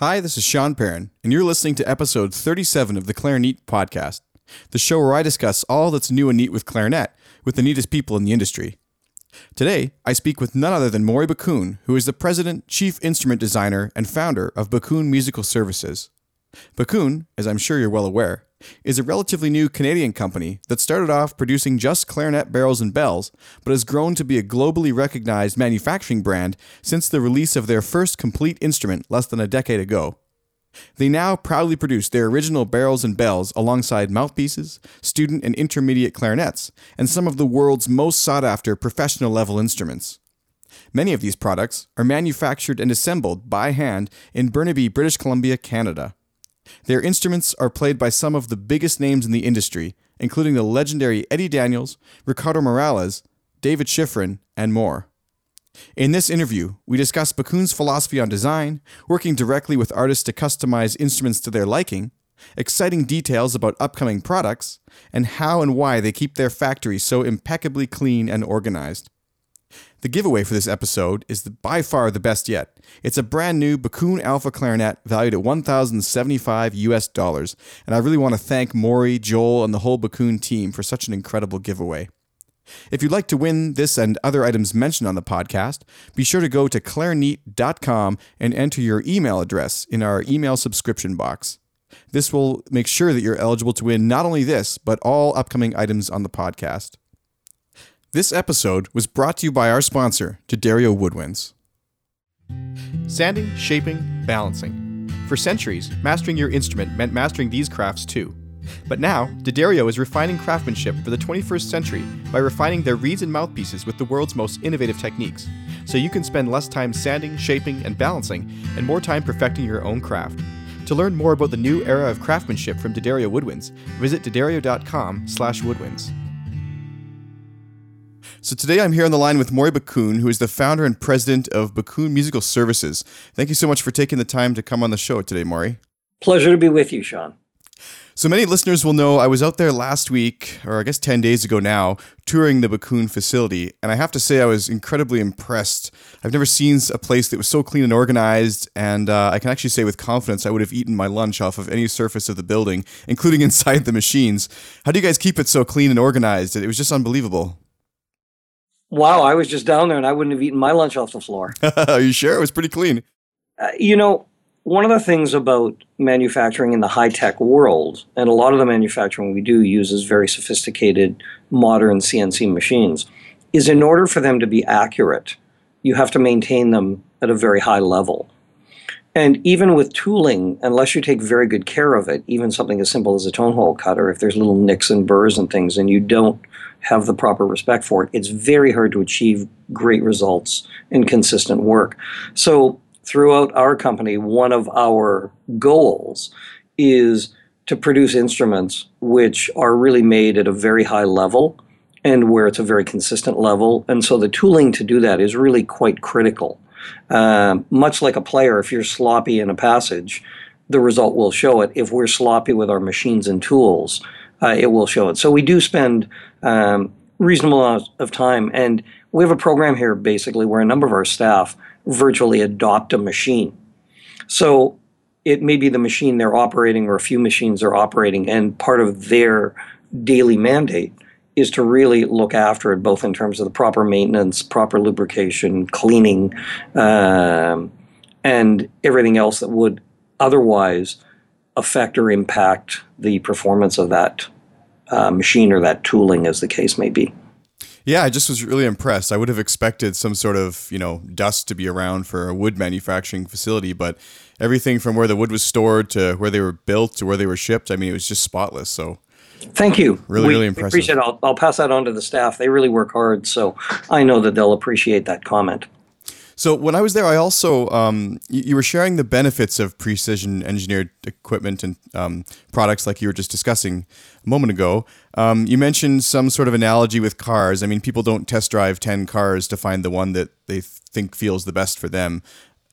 Hi, this is Sean Perrin, and you're listening to episode 37 of the Clarinet podcast, the show where I discuss all that's new and neat with clarinet with the neatest people in the industry. Today, I speak with none other than Morrie Backun, who is the president, chief instrument designer, and founder of Backun Musical Services. Backun, as I'm sure you're well aware, is a relatively new Canadian company that started off producing just clarinet barrels and bells, but has grown to be a globally recognized manufacturing brand since the release of their first complete instrument less than a decade ago. They now proudly produce their original barrels and bells alongside mouthpieces, student and intermediate clarinets, and some of the world's most sought after professional level instruments. Many of these products are manufactured and assembled by hand in Burnaby, British Columbia, Canada. Their instruments are played by some of the biggest names in the industry, including the legendary Eddie Daniels, Ricardo Morales, David Shifrin, and more. In this interview, we discuss Backun's philosophy on design, working directly with artists to customize instruments to their liking, exciting details about upcoming products, and how and why they keep their factory so impeccably clean and organized. The giveaway for this episode is the, by far the best yet. It's a brand new Backun Alpha clarinet valued at 1,075 US dollars, and I really want to thank Morrie, Joel, and the whole Backun team for such an incredible giveaway. If you'd like to win this and other items mentioned on the podcast, be sure to go to clarinet.com and enter your email address in our email subscription box. This will make sure that you're eligible to win not only this, but all upcoming items on the podcast. This episode was brought to you by our sponsor, D'Addario Woodwinds. Sanding, shaping, balancing. For centuries, mastering your instrument meant mastering these crafts too. But now, D'Addario is refining craftsmanship for the 21st century by refining their reeds and mouthpieces with the world's most innovative techniques, so you can spend less time sanding, shaping, and balancing, and more time perfecting your own craft. To learn more about the new era of craftsmanship from D'Addario Woodwinds, visit d'addario.com slash woodwinds. So today I'm here on the line with Morrie Backun, who is the founder and president of Backun Musical Services. Thank you so much for taking the time to come on the show today, Morrie. Pleasure to be with you, Sean. So many listeners will know I was out there last week, or I guess 10 days ago now, touring the Backun facility, and I have to say I was incredibly impressed. I've never seen a place that was so clean and organized, and uh, I can actually say with confidence I would have eaten my lunch off of any surface of the building, including inside the machines. How do you guys keep it so clean and organized? It was just unbelievable. Wow, I was just down there and I wouldn't have eaten my lunch off the floor. Are you sure? It was pretty clean. Uh, you know, one of the things about manufacturing in the high tech world, and a lot of the manufacturing we do uses very sophisticated modern CNC machines, is in order for them to be accurate, you have to maintain them at a very high level. And even with tooling, unless you take very good care of it, even something as simple as a tone hole cutter, if there's little nicks and burrs and things, and you don't have the proper respect for it, it's very hard to achieve great results and consistent work. So, throughout our company, one of our goals is to produce instruments which are really made at a very high level and where it's a very consistent level. And so, the tooling to do that is really quite critical. Uh, much like a player, if you're sloppy in a passage, the result will show it. If we're sloppy with our machines and tools, uh, it will show it. So we do spend um, reasonable amount of time, and we have a program here basically where a number of our staff virtually adopt a machine. So it may be the machine they're operating or a few machines they're operating, and part of their daily mandate is to really look after it, both in terms of the proper maintenance, proper lubrication, cleaning, um, and everything else that would otherwise affect or impact the performance of that uh, machine or that tooling, as the case may be. Yeah, I just was really impressed. I would have expected some sort of, you know, dust to be around for a wood manufacturing facility, but everything from where the wood was stored to where they were built to where they were shipped, I mean, it was just spotless. So Thank you. Really, we, really impressive. appreciate it. I'll, I'll pass that on to the staff. They really work hard, so I know that they'll appreciate that comment. So when I was there, I also um, you, you, were sharing the benefits of precision engineered equipment and um, products, like you were just discussing a moment ago. Um, you mentioned some sort of analogy with cars. I mean, people don't test drive ten cars to find the one that they think feels the best for them.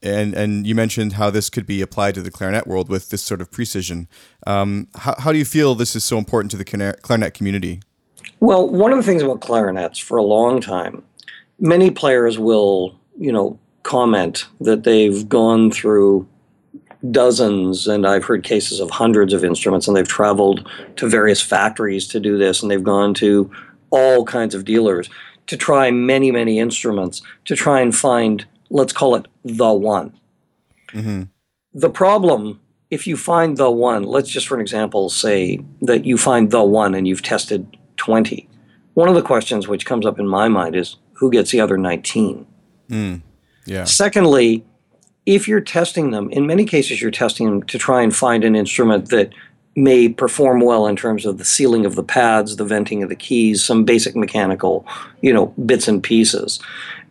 And and you mentioned how this could be applied to the clarinet world with this sort of precision. Um, how, how do you feel this is so important to the clarinet community? Well, one of the things about clarinets for a long time, many players will you know, comment that they've gone through dozens, and I've heard cases of hundreds of instruments, and they've traveled to various factories to do this, and they've gone to all kinds of dealers to try many, many instruments to try and find, let's call it the one. Mm-hmm. The problem, if you find the one, let's just for an example say that you find the one and you've tested 20. One of the questions which comes up in my mind is who gets the other 19? Mm. Yeah. Secondly, if you're testing them, in many cases, you're testing them to try and find an instrument that may perform well in terms of the sealing of the pads, the venting of the keys, some basic mechanical, you know, bits and pieces.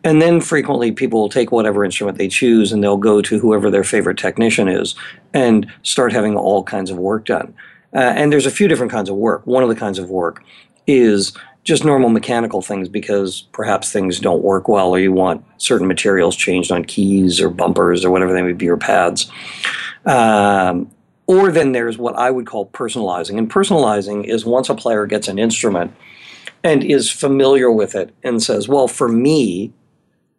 And then frequently people will take whatever instrument they choose and they'll go to whoever their favorite technician is and start having all kinds of work done. Uh, and there's a few different kinds of work. One of the kinds of work is just normal mechanical things because perhaps things don't work well or you want certain materials changed on keys or bumpers or whatever they may be or pads. Um, or then there's what I would call personalizing. And personalizing is once a player gets an instrument and is familiar with it and says, well, for me,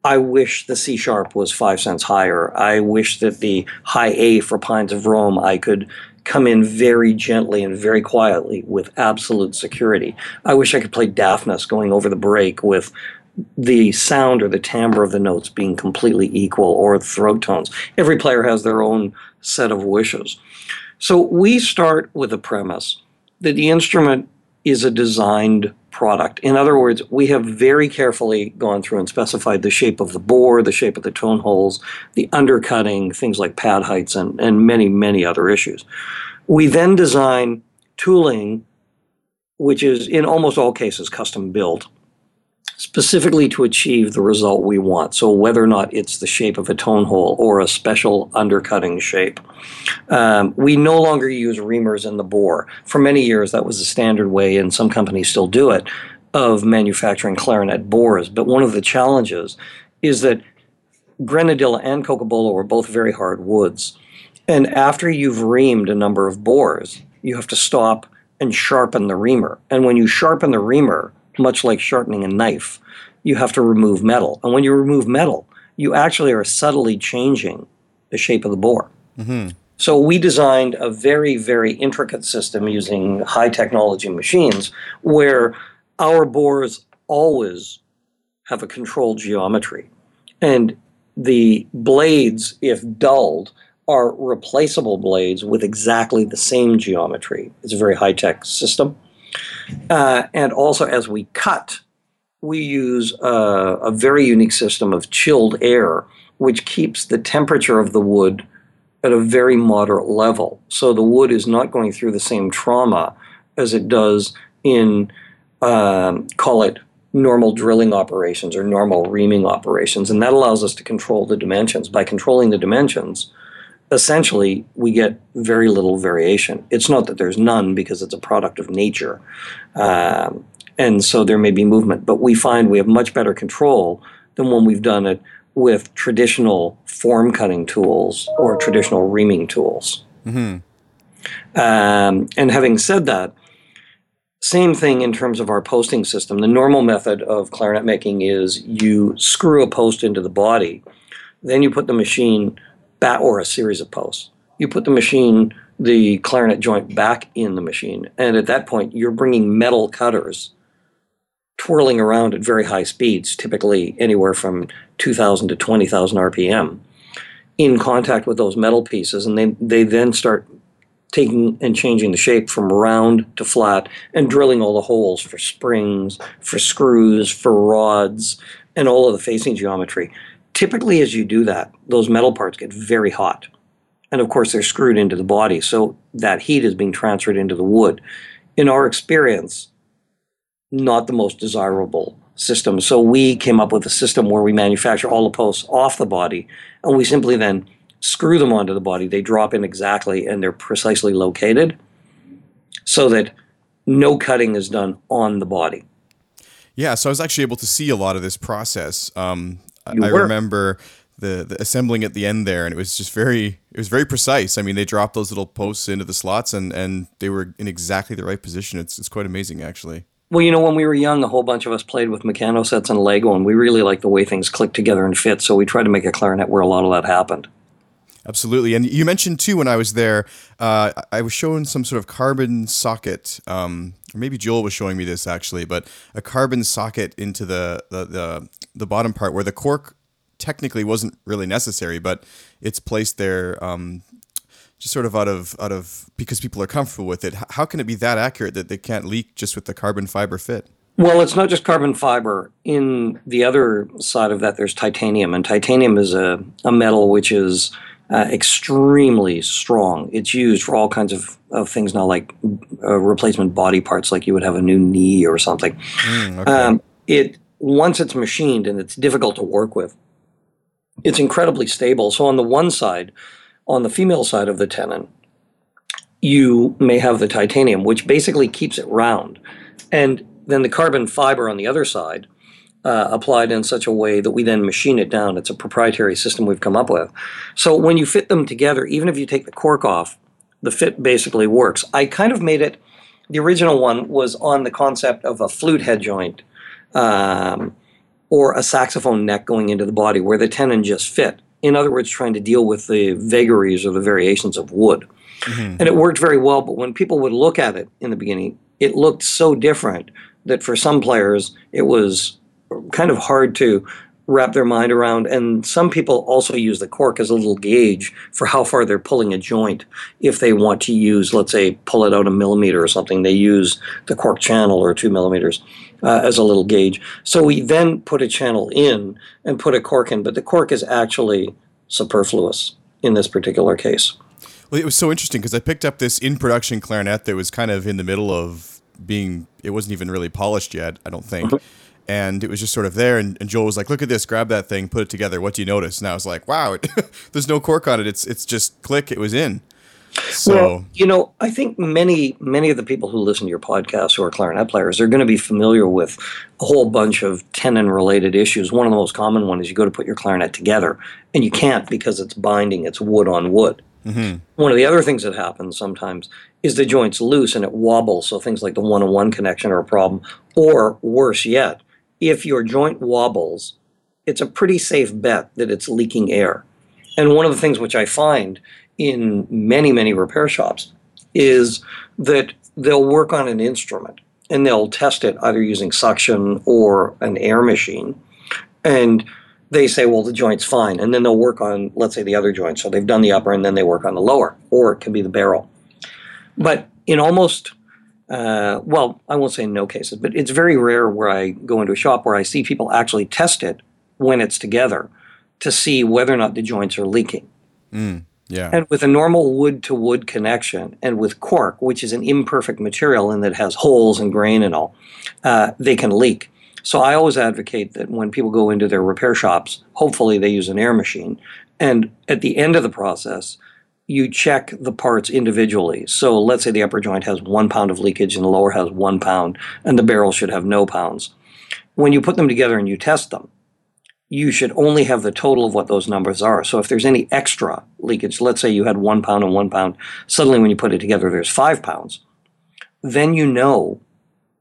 I wish the C sharp was five cents higher. I wish that the high A for Pines of Rome, I could come in very gently and very quietly with absolute security. I wish I could play Daphnis going over the break with the sound or the timbre of the notes being completely equal or throat tones. Every player has their own set of wishes. So we start with the premise that the instrument is a designed product. In other words, we have very carefully gone through and specified the shape of the bore, the shape of the tone holes, the undercutting, things like pad heights, and, and many, many other issues. We then design tooling, which is in almost all cases custom built specifically to achieve the result we want. So, whether or not it's the shape of a tone hole or a special undercutting shape. Um, we no longer use reamers in the bore. For many years, that was the standard way, and some companies still do it, of manufacturing clarinet bores. But one of the challenges is that Grenadilla and Cocobolo are both very hard woods. And after you've reamed a number of bores, you have to stop and sharpen the reamer. And when you sharpen the reamer, much like sharpening a knife, you have to remove metal. And when you remove metal, you actually are subtly changing the shape of the bore. Mm-hmm. So we designed a very, very intricate system using high technology machines where our bores always have a controlled geometry. And the blades, if dulled, are replaceable blades with exactly the same geometry. It's a very high tech system. Uh, and also, as we cut, we use a, a very unique system of chilled air, which keeps the temperature of the wood at a very moderate level. So the wood is not going through the same trauma as it does in, um, call it, normal drilling operations or normal reaming operations. And that allows us to control the dimensions. By controlling the dimensions, essentially we get very little variation. It's not that there's none because it's a product of nature. Um, and so there may be movement, but we find we have much better control than when we've done it with traditional form cutting tools or traditional reaming tools. Mm-hmm. Um, and having said that, same thing in terms of our posting system. The normal method of clarinet making is you screw a post into the body, then you put the machine or a series of posts. You put the machine, the clarinet joint back in the machine, and at that point, you're bringing metal cutters twirling around at very high speeds, typically anywhere from 2,000 to 20,000 RPM, in contact with those metal pieces, and they, they then start taking and changing the shape from round to flat and drilling all the holes for springs, for screws, for rods, and all of the facing geometry. Typically, as you do that, those metal parts get very hot. And of course, they're screwed into the body, so that heat is being transferred into the wood. In our experience, not the most desirable system. So we came up with a system where we manufacture all the posts off the body, and we simply then screw them onto the body. They drop in exactly, and they're precisely located so that no cutting is done on the body. Yeah, so I was actually able to see a lot of this process. Um, You I were. remember the, the assembling at the end there, and it was just very it was very precise. I mean, they dropped those little posts into the slots, and and they were in exactly the right position. It's it's quite amazing, actually. Well, you know, when we were young, a whole bunch of us played with Meccano sets and Lego, and we really liked the way things clicked together and fit. So we tried to make a clarinet where a lot of that happened. Absolutely. And you mentioned too when I was there, uh, I was showing some sort of carbon socket. Um, or maybe Joel was showing me this actually, but a carbon socket into the, the, the, the bottom part where the cork technically wasn't really necessary, but it's placed there um, just sort of out of out of because people are comfortable with it. How can it be that accurate that they can't leak just with the carbon fiber fit? Well, it's not just carbon fiber. In the other side of that, there's titanium, and titanium is a, a metal which is uh, extremely strong. It's used for all kinds of, of things now, like uh, replacement body parts, like you would have a new knee or something. Mm, okay. um, it once it's machined and it's difficult to work with, it's incredibly stable. So on the one side, on the female side of the tenon, you may have the titanium, which basically keeps it round, and then the carbon fiber on the other side uh, applied in such a way that we then machine it down. It's a proprietary system we've come up with. So when you fit them together, even if you take the cork off, the fit basically works. I kind of made it. The original one was on the concept of a flute head joint. Um, or a saxophone neck going into the body where the tenon just fit. In other words, trying to deal with the vagaries or the variations of wood. Mm-hmm. And it worked very well, but when people would look at it in the beginning, it looked so different that for some players it was kind of hard to wrap their mind around. And some people also use the cork as a little gauge for how far they're pulling a joint. If they want to use, let's say, pull it out a millimeter or something, they use the cork channel or two millimeters uh, as a little gauge. So we then put a channel in and put a cork in, but the cork is actually superfluous in this particular case. Well, it was so interesting because I picked up this in production clarinet that was kind of in the middle of being, it wasn't even really polished yet, I don't think. Mm-hmm and it was just sort of there. And, and, Joel was like, "Look at this, grab that thing, put it together. What do you notice?" And I was like, "Wow, it, there's no cork on it. It's it's just click. It was in." So well, you know, I think many many of the people who listen to your podcast who are clarinet players are going to be familiar with a whole bunch of tenon related issues. One of the most common one is you go to put your clarinet together and you can't because it's binding. It's wood on wood. Mm-hmm. One of the other things that happens sometimes is the joint's loose and it wobbles. So things like the one on one connection are a problem. Or worse yet, if your joint wobbles, it's a pretty safe bet that it's leaking air. And one of the things which I find in many, many repair shops is that they'll work on an instrument and they'll test it either using suction or an air machine. And they say, well, the joint's fine. And then they'll work on, let's say, the other joint. So they've done the upper and then they work on the lower, or it could be the barrel. But in almost uh, well, I won't say in no cases, but it's very rare where I go into a shop where I see people actually test it when it's together to see whether or not the joints are leaking. Mm, yeah. And with a normal wood to wood connection and with cork, which is an imperfect material and that has holes and grain and all, uh, they can leak. So I always advocate that when people go into their repair shops, hopefully they use an air machine. And at the end of the process, you check the parts individually. So let's say the upper joint has one pound of leakage and the lower has one pound, and the barrel should have no pounds. When you put them together and you test them, you should only have the total of what those numbers are. So if there's any extra leakage, let's say you had one pound and one pound, suddenly when you put it together, there's five pounds, then you know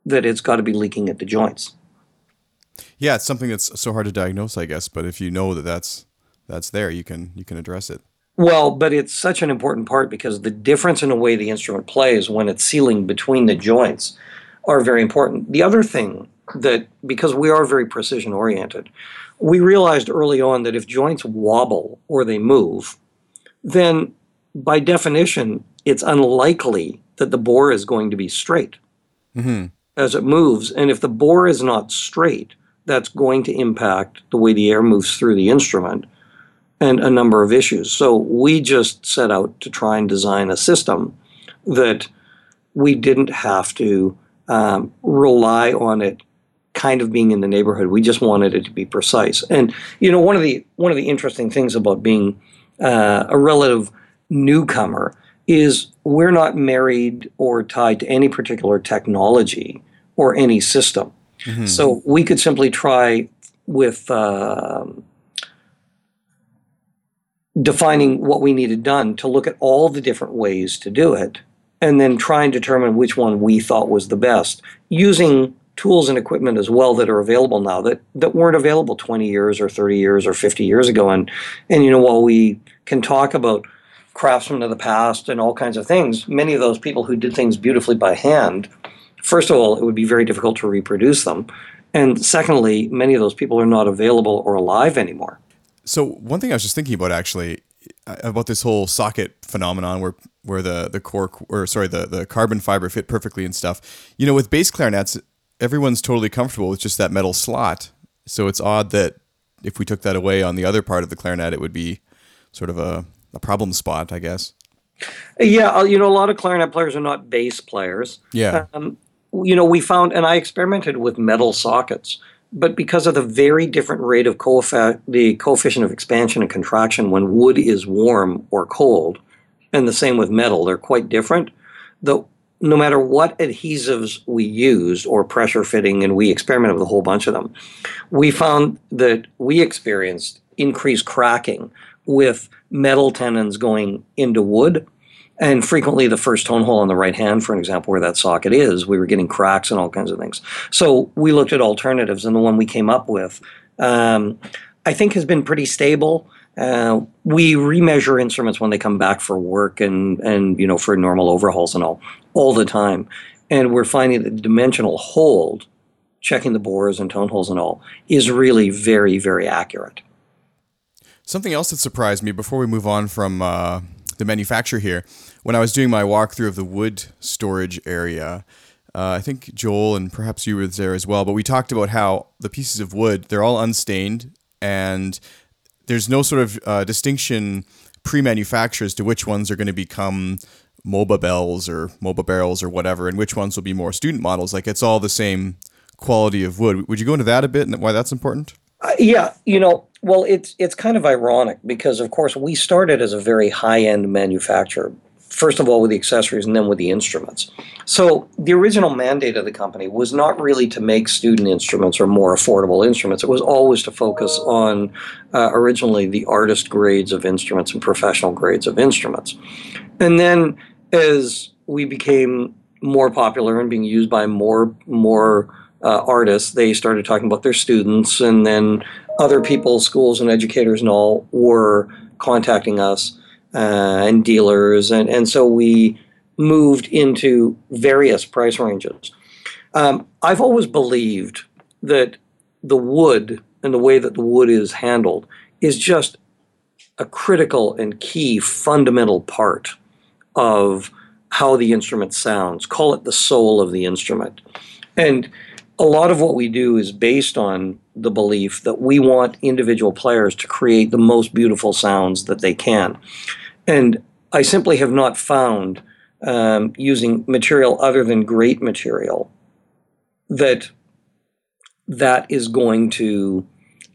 that it's got to be leaking at the joints. Yeah, it's something that's so hard to diagnose, I guess. But if you know that that's that's there, you can you can address it. Well, but it's such an important part because the difference in the way the instrument plays when it's sealing between the joints are very important. The other thing that, because we are very precision oriented, we realized early on that if joints wobble or they move, then by definition, it's unlikely that the bore is going to be straight mm-hmm. as it moves. And if the bore is not straight, that's going to impact the way the air moves through the instrument and a number of issues. So we just set out to try and design a system that we didn't have to um, rely on it kind of being in the neighborhood. We just wanted it to be precise. And you know, one of the one of the interesting things about being uh, a relative newcomer is we're not married or tied to any particular technology or any system. Mm-hmm. So we could simply try with. Uh, defining what we needed done to look at all the different ways to do it and then try and determine which one we thought was the best using tools and equipment as well that are available now that, that weren't available 20 years or 30 years or 50 years ago. And, and, you know, while we can talk about craftsmen of the past and all kinds of things, many of those people who did things beautifully by hand, first of all, it would be very difficult to reproduce them. And secondly, many of those people are not available or alive anymore. So one thing I was just thinking about actually uh, about this whole socket phenomenon where where the the cork or sorry the the carbon fiber fit perfectly and stuff. You know, with bass clarinets, everyone's totally comfortable with just that metal slot. So it's odd that if we took that away on the other part of the clarinet, it would be sort of a, a problem spot, I guess. Yeah, uh, you know, a lot of clarinet players are not bass players. Yeah. Um, you know, we found, and I experimented with metal sockets, but because of the very different rate of the coefficient of expansion and contraction when wood is warm or cold, and the same with metal, they're quite different. The no matter what adhesives we used or pressure fitting, and we experimented with a whole bunch of them, we found that we experienced increased cracking with metal tenons going into wood. And frequently, the first tone hole on the right hand, for an example, where that socket is, we were getting cracks and all kinds of things. So we looked at alternatives, and the one we came up with, um, I think, has been pretty stable. Uh, we remeasure instruments when they come back for work and and you know for normal overhauls and all all the time, and we're finding that the dimensional hold, checking the bores and tone holes and all, is really very very accurate. Something else that surprised me before we move on from uh, the manufacturer here, when I was doing my walkthrough of the wood storage area. Uh, I think Joel and perhaps you were there as well, but we talked about how the pieces of wood, they're all unstained and there's no sort of uh, distinction pre-manufacture as to which ones are going to become MOBA bells or MOBA barrels or whatever, and which ones will be more student models. Like it's all the same quality of wood. Would you go into that a bit and why that's important? Uh, yeah, you know, well, it's it's kind of ironic because, of course, we started as a very high-end manufacturer first of all with the accessories and then with the instruments. So the original mandate of the company was not really to make student instruments or more affordable instruments. It was always to focus on uh, originally the artist grades of instruments and professional grades of instruments. And then as we became more popular and being used by more more uh, artists, they started talking about their students, and then other people, schools and educators and all, were contacting us uh, and dealers, and, and so we moved into various price ranges. Um, I've always believed that the wood and the way that the wood is handled is just a critical and key fundamental part of how the instrument sounds. Call it the soul of the instrument. And a lot of what we do is based on the belief that we want individual players to create the most beautiful sounds that they can. And I simply have not found, um, using material other than great material, that that is going to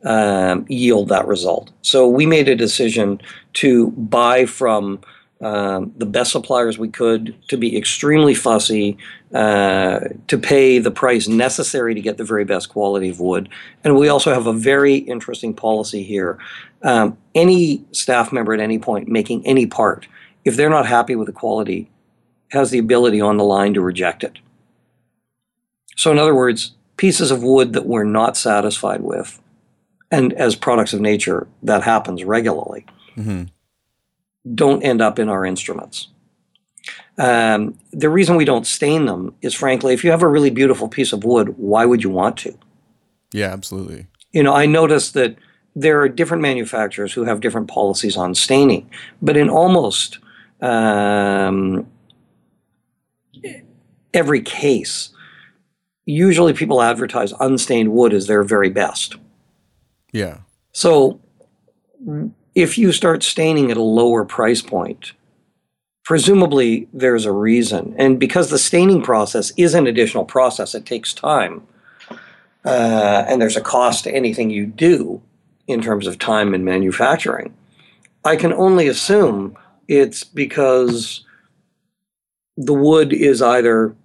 um, yield that result. So we made a decision to buy from um, the best suppliers we could, to be extremely fussy, uh, to pay the price necessary to get the very best quality of wood. And we also have a very interesting policy here. Um, any staff member at any point making any part, if they're not happy with the quality, has the ability on the line to reject it. So, in other words, pieces of wood that we're not satisfied with, and as products of nature, that happens regularly. Mm-hmm don't end up in our instruments. Um, the reason we don't stain them is, frankly, if you have a really beautiful piece of wood, why would you want to? Yeah, absolutely. You know, I noticed that there are different manufacturers who have different policies on staining, but in almost um, every case, usually people advertise unstained wood as their very best. Yeah. So if you start staining at a lower price point, presumably there's a reason. And because the staining process is an additional process, it takes time. Uh, and there's a cost to anything you do in terms of time and manufacturing. I can only assume it's because the wood is either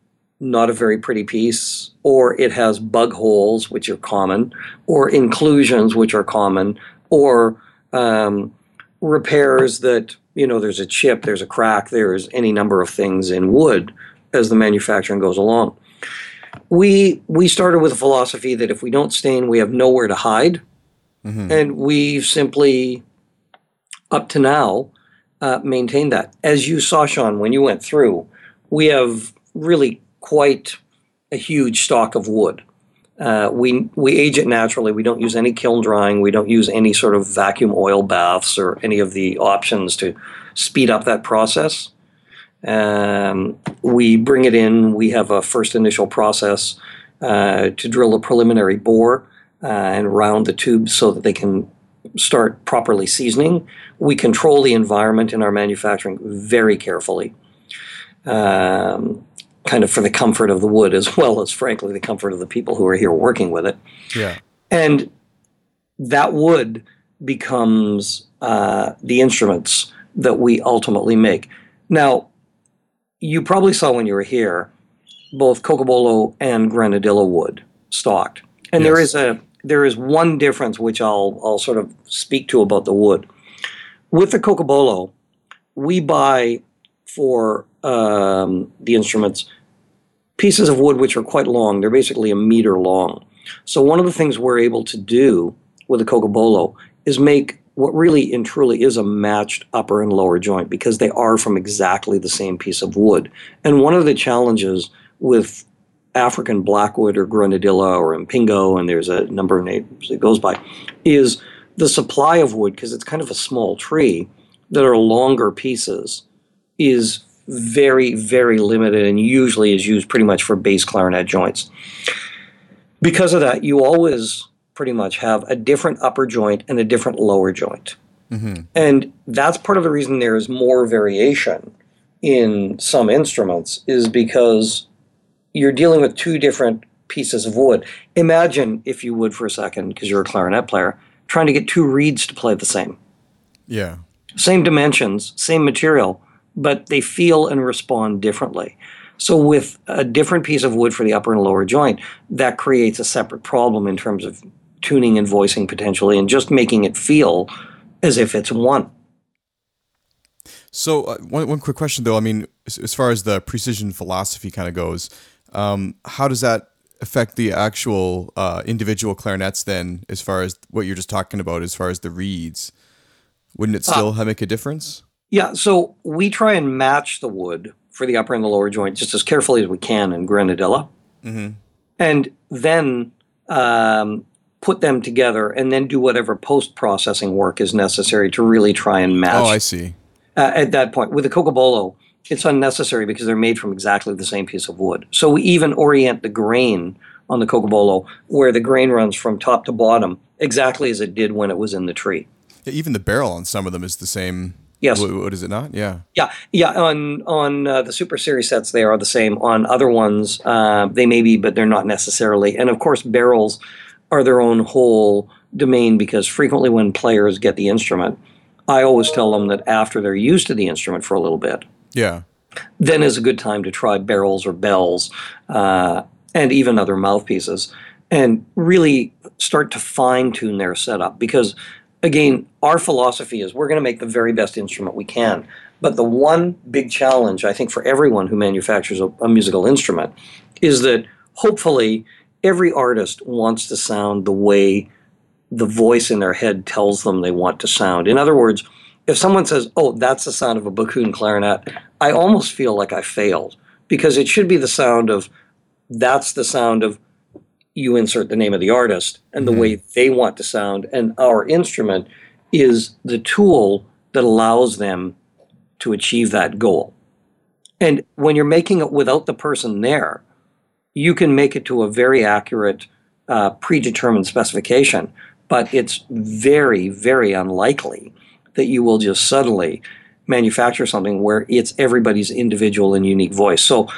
not a very pretty piece, or it has bug holes, which are common, or inclusions, which are common, or um, repairs that you know there's a chip, there's a crack, there's any number of things in wood as the manufacturing goes along. we we started with a philosophy that if we don't stain, we have nowhere to hide, and we've simply, up to now, uh, maintained that. As you saw, Sean, when you went through, we have really quite a huge stock of wood. Uh, we we age it naturally. We don't use any kiln drying. We don't use any sort of vacuum oil baths or any of the options to speed up that process. Um, we bring it in. We have a first initial process uh, to drill a preliminary bore uh, and round the tubes so that they can start properly seasoning. We control the environment in our manufacturing very carefully, um, kind of for the comfort of the wood as well as, frankly, the comfort of the people who are here working with it. Yeah. And that wood becomes uh, the instruments that we ultimately make. Now, you probably saw when you were here both cocobolo and granadilla wood stocked, and there Yes. is a there is one difference which I'll I'll sort of speak to about the wood. With the cocobolo, we buy for um, the instruments pieces of wood which are quite long. They're basically a meter long. So one of the things we're able to do with a cocobolo is make what really and truly is a matched upper and lower joint because they are from exactly the same piece of wood. And one of the challenges with African blackwood or granadilla or impingo, and there's a number of names it goes by, is the supply of wood because it's kind of a small tree that are longer pieces is very, very limited and usually is used pretty much for bass clarinet joints. Because of that, you always pretty much have a different upper joint and a different lower joint. Mm-hmm. And that's part of the reason there is more variation in some instruments, is because you're dealing with two different pieces of wood. Imagine, if you would for a second, because you're a clarinet player, trying to get two reeds to play the same Yeah. same dimensions, same material, but they feel and respond differently. So, with a different piece of wood for the upper and lower joint, that creates a separate problem in terms of tuning and voicing potentially, and just making it feel as if it's one. So uh, one one quick question though. I mean, as, as far as the precision philosophy kind of goes, um, how does that affect the actual uh, individual clarinets then? As far as what you're just talking about, as far as the reeds, wouldn't it still ha- make a difference? Yeah, so we try and match the wood for the upper and the lower joint just as carefully as we can in Granadilla, and then um, put them together, and then do whatever post processing work is necessary to really try and match Oh, I see. uh, at that point. With the cocobolo, it's unnecessary because they're made from exactly the same piece of wood. So we even orient the grain on the cocobolo where the grain runs from top to bottom exactly as it did when it was in the tree. Yeah, even the barrel on some of them is the same. Yes. What, what is it not? Yeah. Yeah, yeah. On on uh, the Super Series sets, they are the same. On other ones, uh, they may be, but they're not necessarily. And of course, barrels are their own whole domain because frequently when players get the instrument, I always tell them that after they're used to the instrument for a little bit, Yeah. then is a good time to try barrels or bells uh, and even other mouthpieces and really start to fine tune their setup because again our philosophy is we're going to make the very best instrument we can. But the one big challenge i think for everyone who manufactures a, a musical instrument is that hopefully every artist wants to sound the way the voice in their head tells them they want to sound. In other words if someone says, "Oh, that's the sound of a Backun clarinet," I almost feel like I failed because it should be the sound of that's the sound of you insert the name of the artist and the way they want to sound and our instrument is the tool that allows them to achieve that goal. And when you're making it without the person there, you can make it to a very accurate uh, predetermined specification, but it's very, very unlikely that you will just suddenly manufacture something where it's everybody's individual and unique voice. So,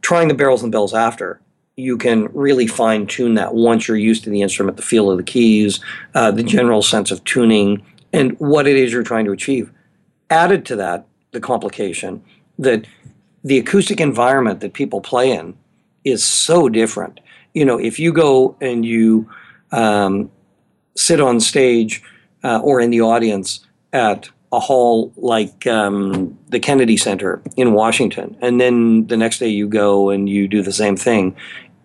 trying the barrels and bells after, you can really fine tune that once you're used to the instrument, the feel of the keys, uh, the general sense of tuning, and what it is you're trying to achieve. Added to that, the complication that the acoustic environment that people play in is so different. You know, if you go and you um, sit on stage uh, or in the audience at a hall like um, the Kennedy Center in Washington, and then the next day you go and you do the same thing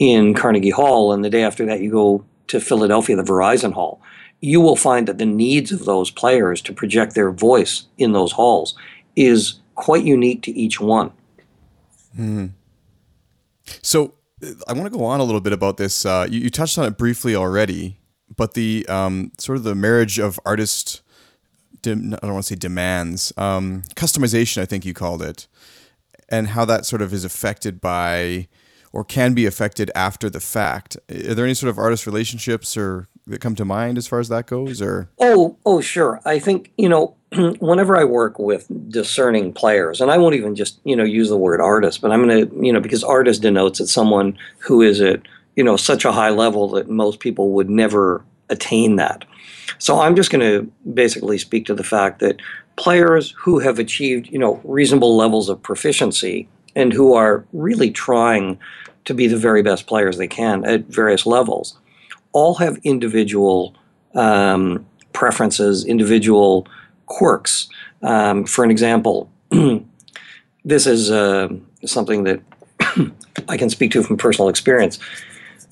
in Carnegie Hall, and the day after that you go to Philadelphia, the Verizon Hall, you will find that the needs of those players to project their voice in those halls is quite unique to each one. Mm. So I want to go on a little bit about this. Uh, you, you, touched on it briefly already, but the um, sort of the marriage of artist, I don't want to say demands, um, customization, I think you called it, and how that sort of is affected by or can be affected after the fact. Are there any sort of artist relationships or that come to mind as far as that goes or? Oh oh sure. I think you know whenever i work with discerning players and i won't even just you know use the word artist but i'm going to you know because artist denotes it's someone who is at you know such a high level that most people would never attain that. So i'm just going to basically speak to the fact that players who have achieved you know reasonable levels of proficiency and who are really trying to be the very best players they can at various levels all have individual um, preferences, individual quirks. Um, for an example, this is uh, something that I can speak to from personal experience.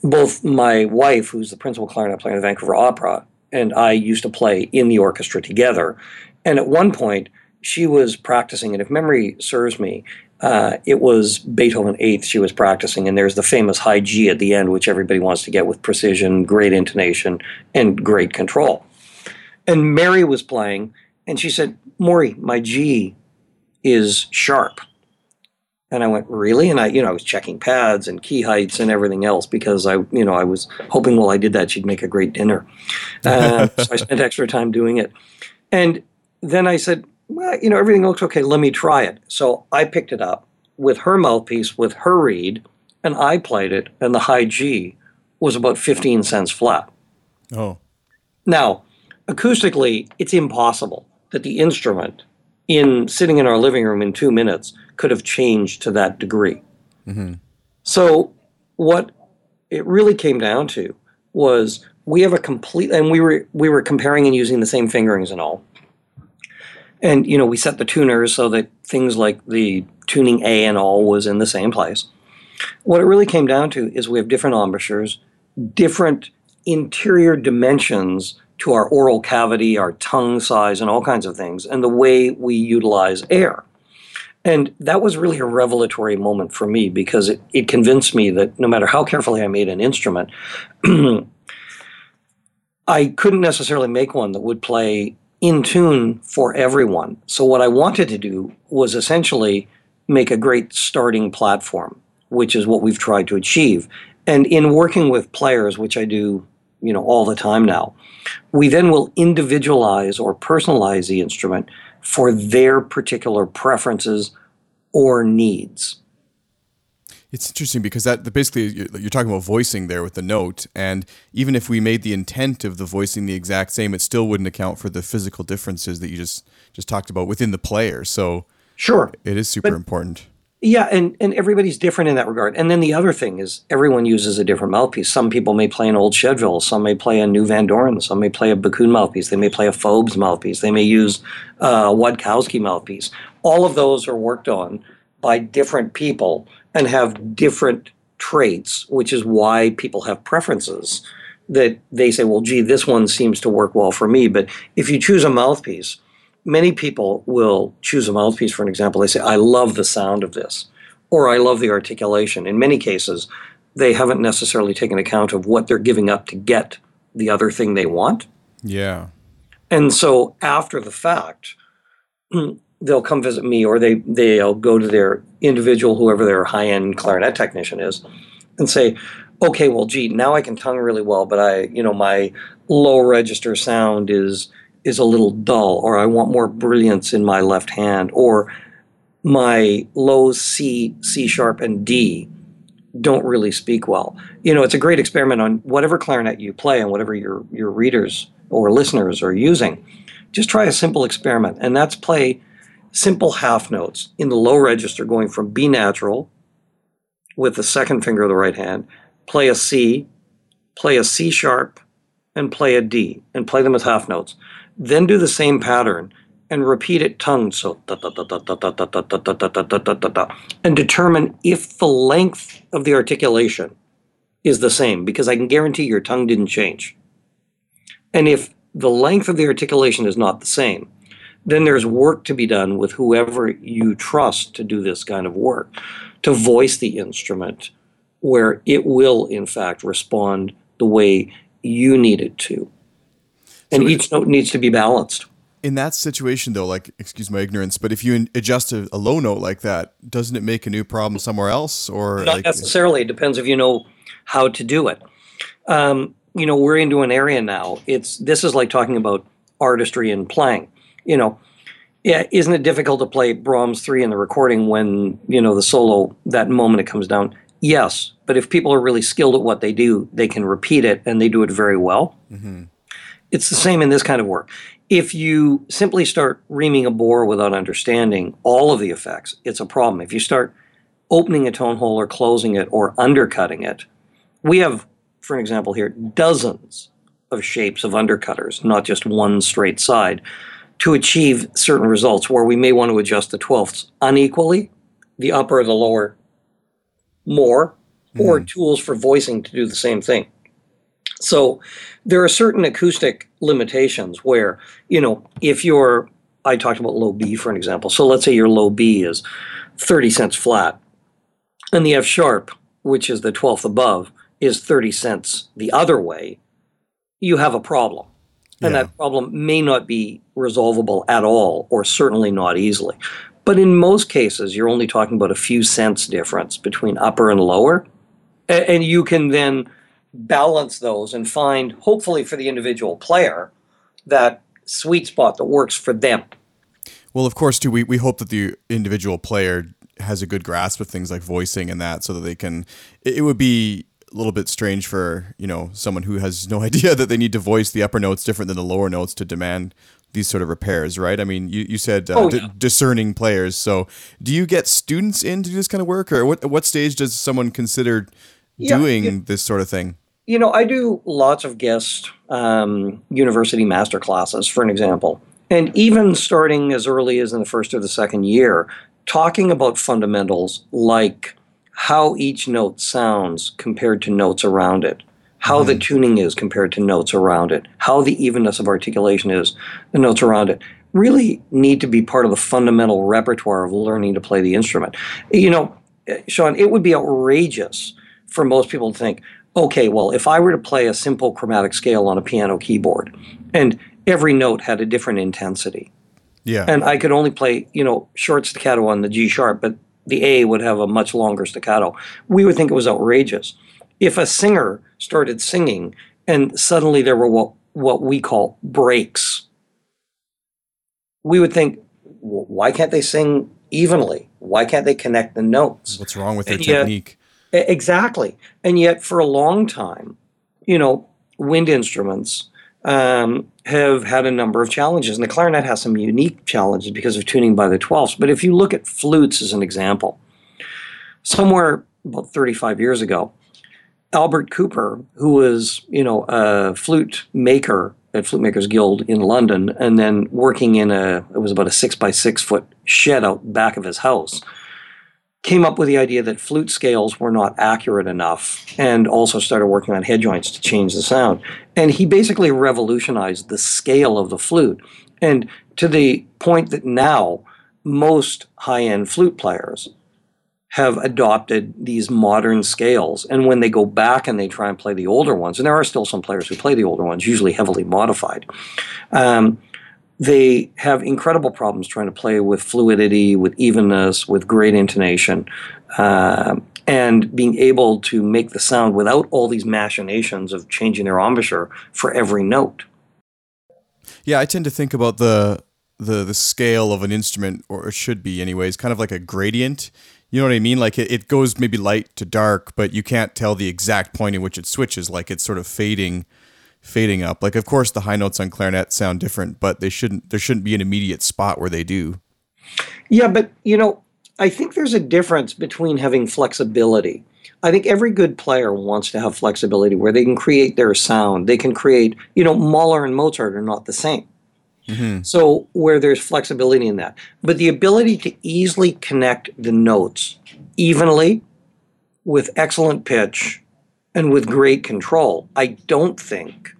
Both my wife, who's the principal clarinet player in the Vancouver Opera, and I used to play in the orchestra together. And at one point, she was practicing, and if memory serves me, uh, it was Beethoven Eighth she was practicing, and there's the famous high G at the end, which everybody wants to get with precision, great intonation, and great control. And Mary was playing, and she said, "Morrie, my G is sharp." And I went, "Really?" And I, you know, I was checking pads and key heights and everything else because I, you know, I was hoping while I did that she'd make a great dinner. Uh, so I spent extra time doing it. And then I said, well, you know, everything looks okay. Let me try it. So I picked it up with her mouthpiece, with her reed, and I played it, and the high G was about 15 cents flat. Oh. Now, acoustically, it's impossible that the instrument, in sitting in our living room in two minutes, could have changed to that degree. Mm-hmm. So, what it really came down to was we have a complete, and we were we were comparing and using the same fingerings and all. And you know, we set the tuners so that things like the tuning A and all was in the same place. What it really came down to is we have different embouchures, different interior dimensions to our oral cavity, our tongue size, and all kinds of things, and the way we utilize air. And that was really a revelatory moment for me because it, it convinced me that no matter how carefully I made an instrument, I couldn't necessarily make one that would play in tune for everyone. So, what I wanted to do was essentially make a great starting platform, which is what we've tried to achieve. And in working with players, which I do you know all the time now we then will individualize or personalize the instrument for their particular preferences or needs it's interesting because that basically you're talking about voicing there with the note, and even if we made the intent of the voicing the exact same, it still wouldn't account for the physical differences that you just just talked about within the player. So sure, it is super but, important. Yeah, and and everybody's different in that regard. And then the other thing is everyone uses a different mouthpiece. Some people may play an old Chedeville, some may play a new Vandoren, some may play a Backun mouthpiece, they may play a Fobes mouthpiece, they may use uh, a Wadkowski mouthpiece. All of those are worked on by different people and have different traits, which is why people have preferences. That they say, well, gee, this one seems to work well for me. But if you choose a mouthpiece, many people will choose a mouthpiece, for an example. They say, I love the sound of this, or I love the articulation. In many cases, they haven't necessarily taken account of what they're giving up to get the other thing they want. Yeah. And so after the fact, they'll come visit me or they they'll go to their individual whoever their high-end clarinet technician is and say okay well gee now i can tongue really well but i you know my low register sound is is a little dull or i want more brilliance in my left hand or my low c c sharp and d don't really speak well. You know it's a great experiment on whatever clarinet you play and whatever your your readers or listeners are using. Just try a simple experiment and that's play simple half notes in the low register going from B natural with the second finger of the right hand, play a C, play a C sharp, and play a D, and play them as half notes. Then do the same pattern and repeat it tongue so and determine if the length of the articulation is the same because I can guarantee your tongue didn't change. And if the length of the articulation is not the same, then there's work to be done with whoever you trust to do this kind of work, to voice the instrument where it will, in fact, respond the way you need it to. And So each note needs to be balanced. In that situation, though, like, excuse my ignorance, but if you adjust a, a low note like that, doesn't it make a new problem somewhere else? Or Not like, necessarily. It depends if you know how to do it. Um, you know, we're into an area now. It's this is like talking about artistry and playing. You know, yeah, isn't it difficult to play Brahms three in the recording when you know the solo that moment it comes down? Yes, but if people are really skilled at what they do, they can repeat it and they do it very well. Mm-hmm. It's the same in this kind of work. If you simply start reaming a bore without understanding all of the effects, it's a problem. If you start opening a tone hole or closing it or undercutting it, we have, for an example here, dozens of shapes of undercutters, not just one straight side, to achieve certain results where we may want to adjust the twelfths unequally, the upper or the lower more, or hmm. tools for voicing to do the same thing. So there are certain acoustic limitations where, you know, if you're, I talked about low B for an example. So let's say your low B is 30 cents flat, and the F sharp, which is the 12th above, is 30 cents the other way, you have a problem. And Yeah. that problem may not be resolvable at all, or certainly not easily. But in most cases, you're only talking about a few cents difference between upper and lower. And you can then balance those and find, hopefully for the individual player, that sweet spot that works for them. Well, of course, too, we, we hope that the individual player has a good grasp of things like voicing and that so that they can. It, would be little bit strange for, you know, someone who has no idea that they need to voice the upper notes different than the lower notes to demand these sort of repairs, right? I mean, you, you said uh, Oh, d- discerning players. So do you get students in to do this kind of work? Or what, what stage does someone consider doing yeah. this sort of thing? You know, I do lots of guest um, university master classes, for an example. And even starting as early as in the first or the second year, talking about fundamentals like how each note sounds compared to notes around it, how the tuning is compared to notes around it, how the evenness of articulation is, the notes around it, really need to be part of the fundamental repertoire of learning to play the instrument. You know, eh, Sean, it would be outrageous for most people to think, okay, well, if I were to play a simple chromatic scale on a piano keyboard and every note had a different intensity, Yeah. and I could only play, you know, short staccato on the G sharp, but the A would have a much longer staccato, we would think it was outrageous. If a singer started singing and suddenly there were what, what we call breaks, we would think, why can't they sing evenly? Why can't they connect the notes? What's wrong with their and technique? Exactly. And yet, for a long time, you know, wind instruments um, have had a number of challenges. And the clarinet has some unique challenges because of tuning by the 12ths. But if you look at flutes as an example, somewhere about 35 years ago, Albert Cooper, who was, you know, a flute maker at Flute Makers Guild in London, and then working in a, it was about a six by six foot shed out back of his house, came up with the idea that flute scales were not accurate enough and also started working on head joints to change the sound. And he basically revolutionized the scale of the flute. And to the point that now most high end flute players have adopted these modern scales. And when they go back and they try and play the older ones, and there are still some players who play the older ones, usually heavily modified, um, they have incredible problems trying to play with fluidity, with evenness, with great intonation, um, and being able to make the sound without all these machinations of changing their embouchure for every note. Yeah, I tend to think about the the the scale of an instrument, or it should be anyways, kind of like a gradient. You know what I mean? Like it, it goes maybe light to dark, but you can't tell the exact point in which it switches. Like it's sort of fading, fading up. Like of course the high notes on clarinet sound different, but they shouldn't. There shouldn't be an immediate spot where they do. Yeah, but you know, I think there's a difference between having flexibility. I think every good player wants to have flexibility where they can create their sound. They can create, you know, Mahler and Mozart are not the same. Mm-hmm. So where there's flexibility in that, but the ability to easily connect the notes evenly with excellent pitch and with great control, I don't think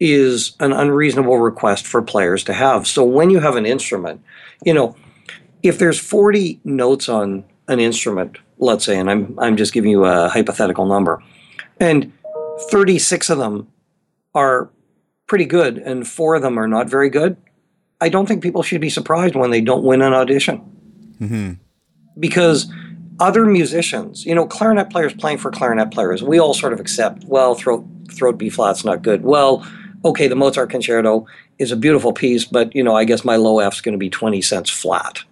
is an unreasonable request for players to have. So when you have an instrument, you know, if there's 40 notes on an instrument, let's say, and I'm I'm just giving you a hypothetical number, and 36 of them are pretty good and four of them are not very good, I don't think people should be surprised when they don't win an audition. Mm-hmm. Because other musicians, you know, clarinet players playing for clarinet players, we all sort of accept, well, throat, throat B flat's not good. Well, okay, the Mozart concerto is a beautiful piece, but, you know, I guess my low F's going to be 20 cents flat.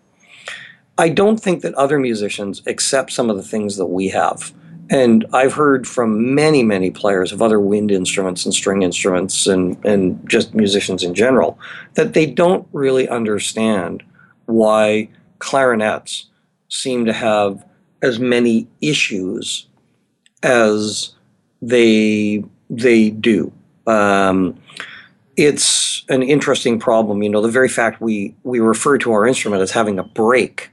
I don't think that other musicians accept some of the things that we have. And I've heard from many, many players of other wind instruments and string instruments and, and just musicians in general that they don't really understand why clarinets seem to have as many issues as they they do. Um, it's an interesting problem. You know, the very fact we we refer to our instrument as having a break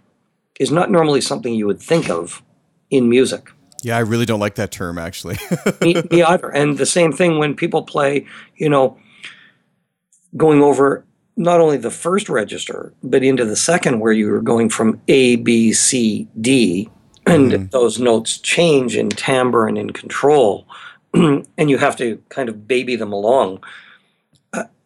is not normally something you would think of in music. Yeah, I really don't like that term actually. me, me either. And the same thing when people play, you know, going over not only the first register, but into the second where you're going from A, B, C, D, and mm-hmm. those notes change in timbre and in control, and you have to kind of baby them along.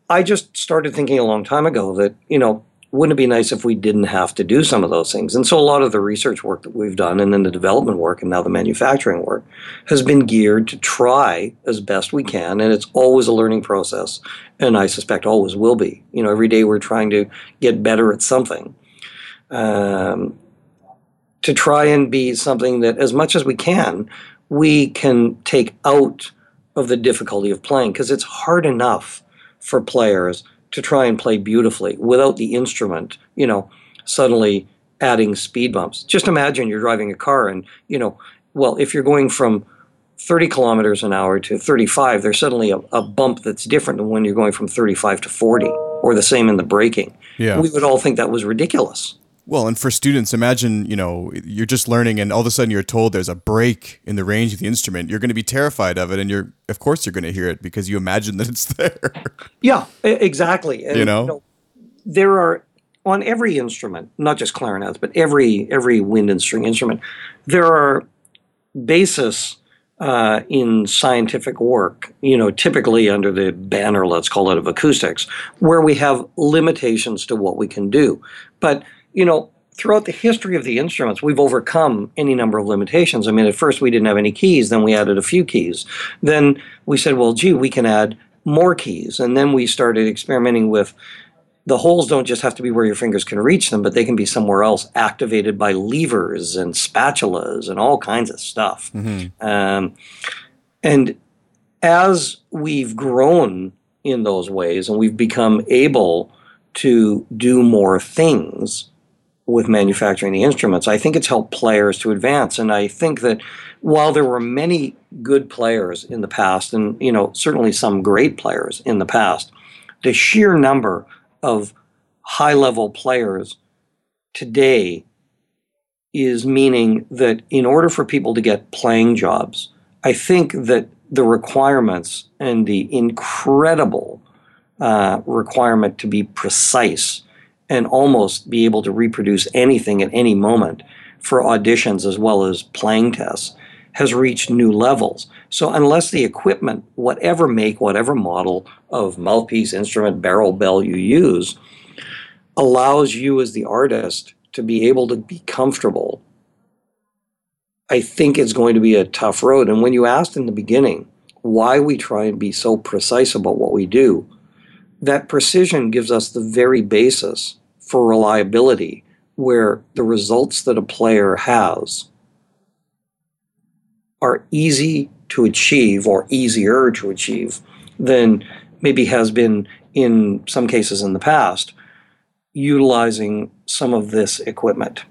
I just started thinking a long time ago that, you know, wouldn't it be nice if we didn't have to do some of those things? And so a lot of the research work that we've done and then the development work and now the manufacturing work has been geared to try as best we can. And it's always a learning process. And I suspect always will be. You know, every day we're trying to get better at something. Um, to try and be something that, as much as we can, we can take out of the difficulty of playing because it's hard enough for players to try and play beautifully without the instrument, you know, suddenly adding speed bumps. Just imagine you're driving a car and, you know, well, if you're going from 30 kilometers an hour to 35, there's suddenly a, a bump that's different than when you're going from 35 to 40, or the same in the braking. Yeah. We would all think that was ridiculous. Well, and for students, imagine, you know, you're just learning and all of a sudden you're told there's a break in the range of the instrument. You're going to be terrified of it and you're of course you're going to hear it because you imagine that it's there. Yeah, exactly. And, you, know? you know, there are on every instrument, not just clarinets, but every every wind and string instrument, there are basis uh, in scientific work, you know, typically under the banner, let's call it, of acoustics, where we have limitations to what we can do. But you know, throughout the history of the instruments, we've overcome any number of limitations. I mean, at first we didn't have any keys, then we added a few keys. Then we said, well, gee, we can add more keys. And then we started experimenting with the holes don't just have to be where your fingers can reach them, but they can be somewhere else, activated by levers and spatulas and all kinds of stuff. Mm-hmm. Um, and as we've grown in those ways and we've become able to do more things, with manufacturing the instruments. I think it's helped players to advance. And I think that while there were many good players in the past, and you know, certainly some great players in the past, the sheer number of high level players today is meaning that in order for people to get playing jobs, I think that the requirements and the incredible uh, requirement to be precise and almost be able to reproduce anything at any moment for auditions as well as playing tests has reached new levels. So, unless the equipment, whatever make, whatever model of mouthpiece, instrument, barrel, bell you use, allows you as the artist to be able to be comfortable, I think it's going to be a tough road. And when you asked in the beginning why we try and be so precise about what we do, that precision gives us the very basis for reliability where the results that a player has are easy to achieve or easier to achieve than maybe has been in some cases in the past utilizing some of this equipment.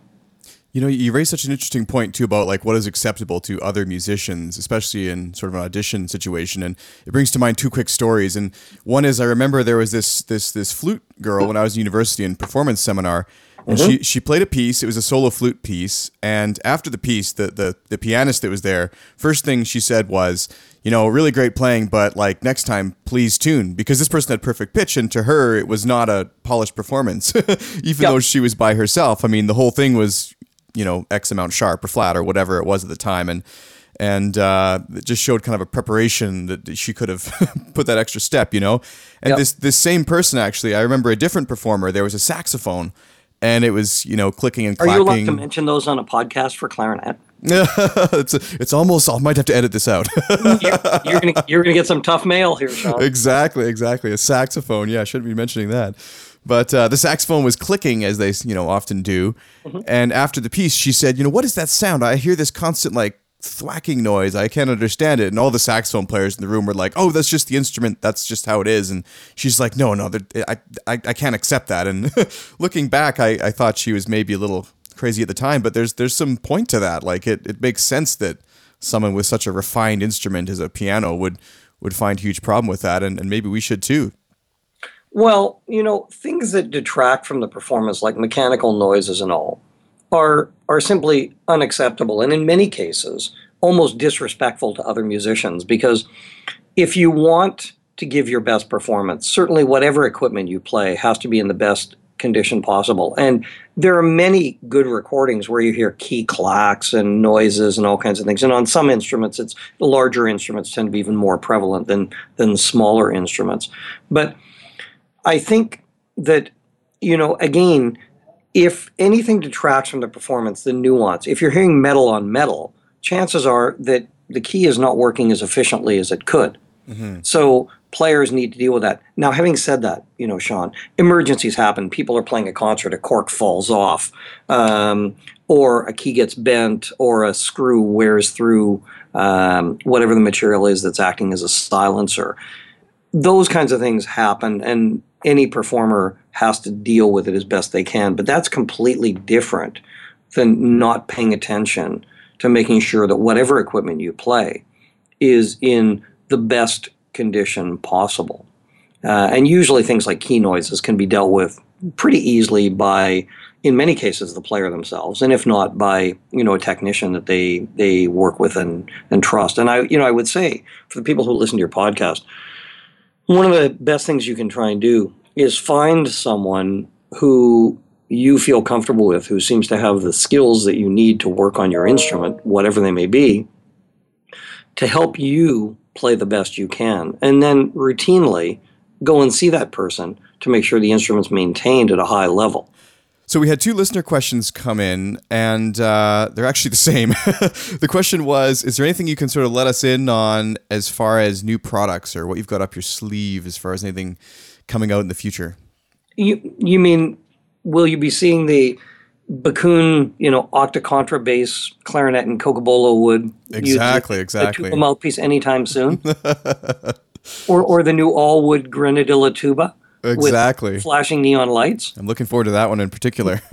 You know, you raised such an interesting point too about like what is acceptable to other musicians, especially in sort of an audition situation. And it brings to mind two quick stories. And one is I remember there was this this this flute girl when I was in university in performance seminar, and she mm-hmm. she played a piece. It was a solo flute piece, and after the piece, the the the pianist that was there, first thing she said was, you know, really great playing, but like next time, please tune because this person had perfect pitch, and to her, it was not a polished performance, even Yep. though she was by herself. I mean, the whole thing was, you know, X amount sharp or flat or whatever it was at the time, and and uh, it just showed kind of a preparation that she could have put that extra step, you know. And Yep. this this same person actually, I remember a different performer. There was a saxophone, and it was you know clicking and Are you allowed to mention those on a podcast for clarinet? it's it's almost. I might have to edit this out. You're, you're gonna you're gonna get some tough mail here, Sean. exactly, exactly. A saxophone. Yeah, I shouldn't be mentioning that. But uh, the saxophone was clicking as they, you know, often do. And after the piece, she said, "You know, what is that sound? I hear this constant like thwacking noise. I can't understand it." And all the saxophone players in the room were like, "Oh, that's just the instrument. That's just how it is." And she's like, "No, no, I, I, I can't accept that." And looking back, I, I thought she was maybe a little crazy at the time, but there's there's some point to that. Like it, it makes sense that someone with such a refined instrument as a piano would would find huge problem with that, and, and maybe we should too. Well, you know, things that detract from the performance, like mechanical noises and all, are are simply unacceptable, and in many cases, almost disrespectful to other musicians. Because if you want to give your best performance, certainly whatever equipment you play has to be in the best condition possible. And there are many good recordings where you hear key clacks and noises and all kinds of things. And on some instruments, it's the larger instruments tend to be even more prevalent than than smaller instruments. But I think that, you know, again, if anything detracts from the performance, the nuance, if you're hearing metal on metal, chances are that the key is not working as efficiently as it could. So players need to deal with that. Now, having said that, you know, Sean, emergencies happen. People are playing a concert, a cork falls off, um, or a key gets bent, or a screw wears through um, whatever the material is that's acting as a silencer those kinds of things happen and any performer has to deal with it as best they can. But that's completely different than not paying attention to making sure that whatever equipment you play is in the best condition possible. Uh, and usually things like key noises can be dealt with pretty easily by in many cases the player themselves and if not by you know a technician that they they work with and and trust. And i you know i would say for the people who listen to your podcast one of the best things you can try and do is find someone who you feel comfortable with, who seems to have the skills that you need to work on your instrument, whatever they may be, to help you play the best you can. And then routinely go and see that person to make sure the instrument's maintained at a high level. So we had two listener questions come in, and uh, they're actually the same. the question was: Is there anything you can sort of let us in on as far as new products or what you've got up your sleeve as far as anything coming out in the future? You you mean will you be seeing the Backun, you know, octacontra bass, clarinet, and Cocobolo wood? Exactly, the exactly. tuba mouthpiece anytime soon? or or the new all wood Grenadilla tuba Exactly. flashing neon lights? I'm looking forward to that one in particular.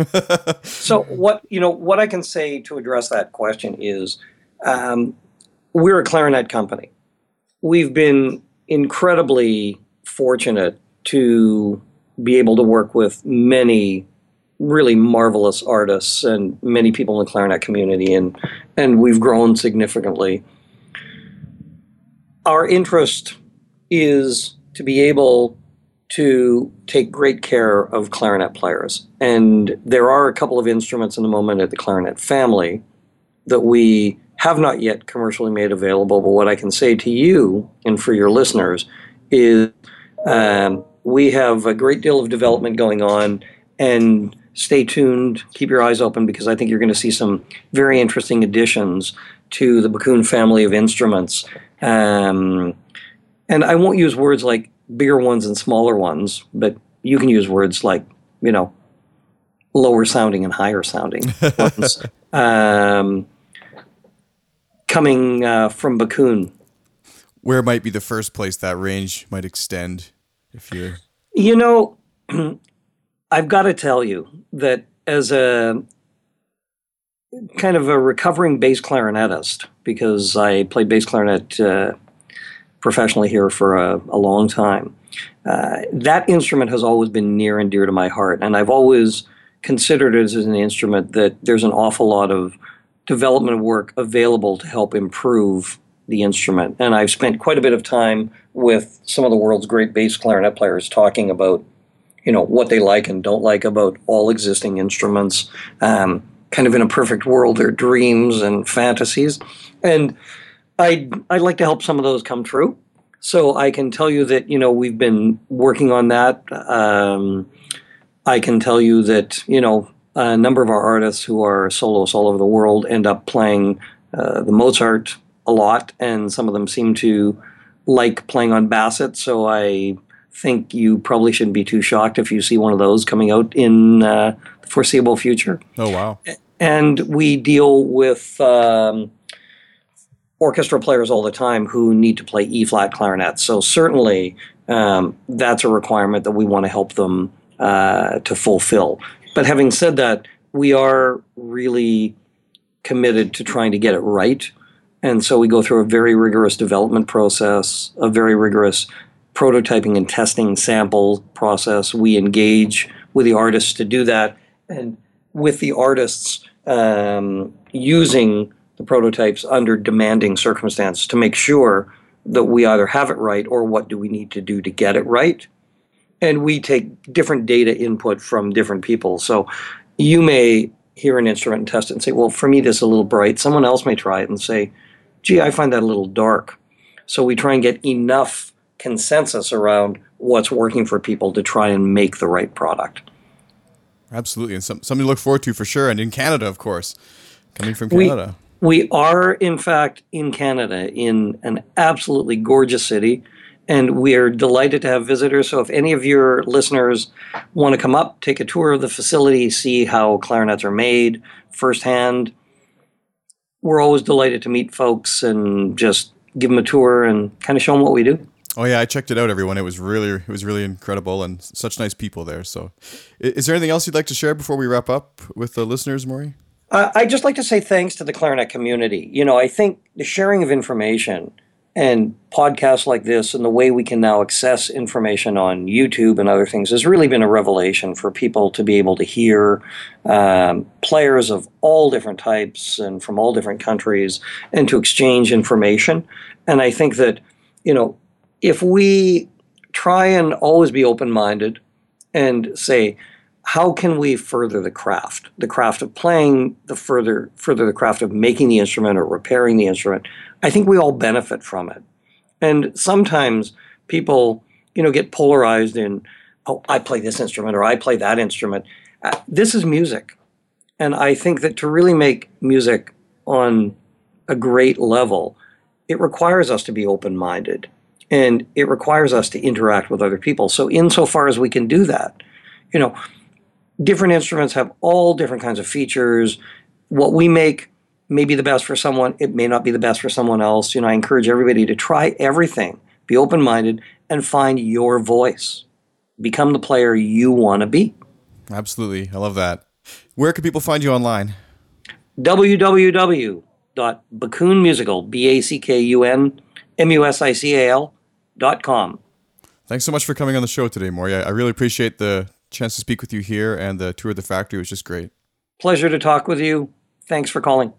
So what you know what I can say to address that question is, um, we're a clarinet company. We've been incredibly fortunate to be able to work with many really marvelous artists and many people in the clarinet community, and and we've grown significantly. Our interest is to be able to take great care of clarinet players. And there are a couple of instruments in the moment at the clarinet family that we have not yet commercially made available. But what I can say to you and for your listeners is um, we have a great deal of development going on. And stay tuned, keep your eyes open because I think you're going to see some very interesting additions to the Backun family of instruments. Um, and I won't use words like bigger ones and smaller ones, but you can use words like, you know, lower sounding and higher sounding ones. Um, coming uh, from Backun. Where might be the first place that range might extend if you're You know, I've got to tell you that as a kind of a recovering bass clarinetist, because I played bass clarinet uh, professionally here for a, a long time, uh, that instrument has always been near and dear to my heart. And I've always considered it as an instrument that there's an awful lot of development work available to help improve the instrument. And I've spent quite a bit of time with some of the world's great bass clarinet players talking about, you know, what they like and don't like about all existing instruments. Um, kind of in a perfect world, their dreams and fantasies. And I'd, I'd like to help some of those come true. So I can tell you that, you know, we've been working on that. Um, I can tell you that, you know, a number of our artists who are soloists all over the world end up playing uh, the Mozart a lot, and some of them seem to like playing on basset. So I think you probably shouldn't be too shocked if you see one of those coming out in uh, the foreseeable future. Oh, wow. And we deal with um, orchestra players all the time who need to play E flat clarinet. So certainly um, that's a requirement that we want to help them uh, to fulfill. But having said that, we are really committed to trying to get it right. And so we go through a very rigorous development process, a very rigorous prototyping and testing sample process. We engage with the artists to do that. And with the artists um, using the prototypes under demanding circumstances to make sure that we either have it right or what do we need to do to get it right and we take different data input from different people. So you may hear an instrument and test it and say, well, for me, this is a little bright. Someone else may try it and say, gee, I find that a little dark. So we try and get enough consensus around what's working for people to try and make the right product. Absolutely. And some, something to look forward to for sure. And in Canada, of course, coming from Canada. We, we are, in fact, in Canada, in an absolutely gorgeous city and we are delighted to have visitors. So if any of your listeners want to come up, take a tour of the facility, see how clarinets are made firsthand, we're always delighted to meet folks and just give them a tour and kind of show them what we do. Oh yeah, I checked it out, everyone. It was really, it was really incredible, and such nice people there. So, is there anything else you'd like to share before we wrap up with the listeners, Morrie? Uh, I'd just like to say thanks to the clarinet community. You know, I think the sharing of information and podcasts like this and the way we can now access information on YouTube and other things has really been a revelation for people to be able to hear um, players of all different types and from all different countries and to exchange information. And I think that, you know, if we try and always be open minded and say, how can we further the craft? The craft of playing the further further the craft of making the instrument or repairing the instrument. I think we all benefit from it. And sometimes people you know get polarized in oh i play this instrument or i play that instrument. Uh, this is music. And i think that to really make music on a great level it requires us to be open-minded and it requires us to interact with other people. So insofar as we can do that you know different instruments have all different kinds of features. What we make may be the best for someone, it may not be the best for someone else. You know, I encourage everybody to try everything, be open minded, and find your voice. Become the player you want to be. Absolutely. I love that. Where can people find you online? www.backunmusical, B A C K U N M U S I C A L dot com. Thanks so much for coming on the show today, Morrie. I really appreciate the chance to speak with you here, and the tour of the factory was just great. Pleasure to talk with you. Thanks for calling.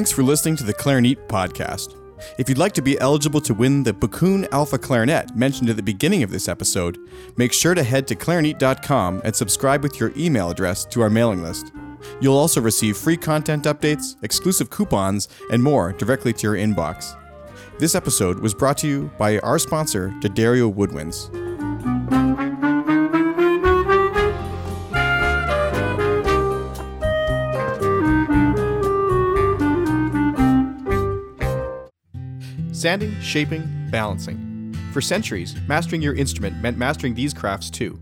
Thanks for listening to the Clarinet podcast. If you'd like to be eligible to win the Backun Alpha Clarinet mentioned at the beginning of this episode, make sure to head to clarinet.com and subscribe with your email address to our mailing list. You'll also receive free content updates, exclusive coupons, and more directly to your inbox. This episode was brought to you by our sponsor, D'Addario Woodwinds. Sanding, shaping, balancing. For centuries, mastering your instrument meant mastering these crafts too.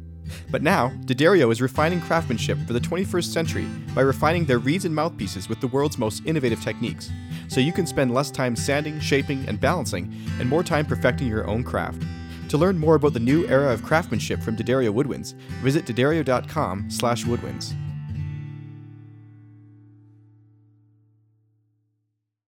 But now, D'Addario is refining craftsmanship for the 21st century by refining their reeds and mouthpieces with the world's most innovative techniques, so you can spend less time sanding, shaping, and balancing, and more time perfecting your own craft. To learn more about the new era of craftsmanship from D'Addario Woodwinds, visit d'addario.com slash woodwinds.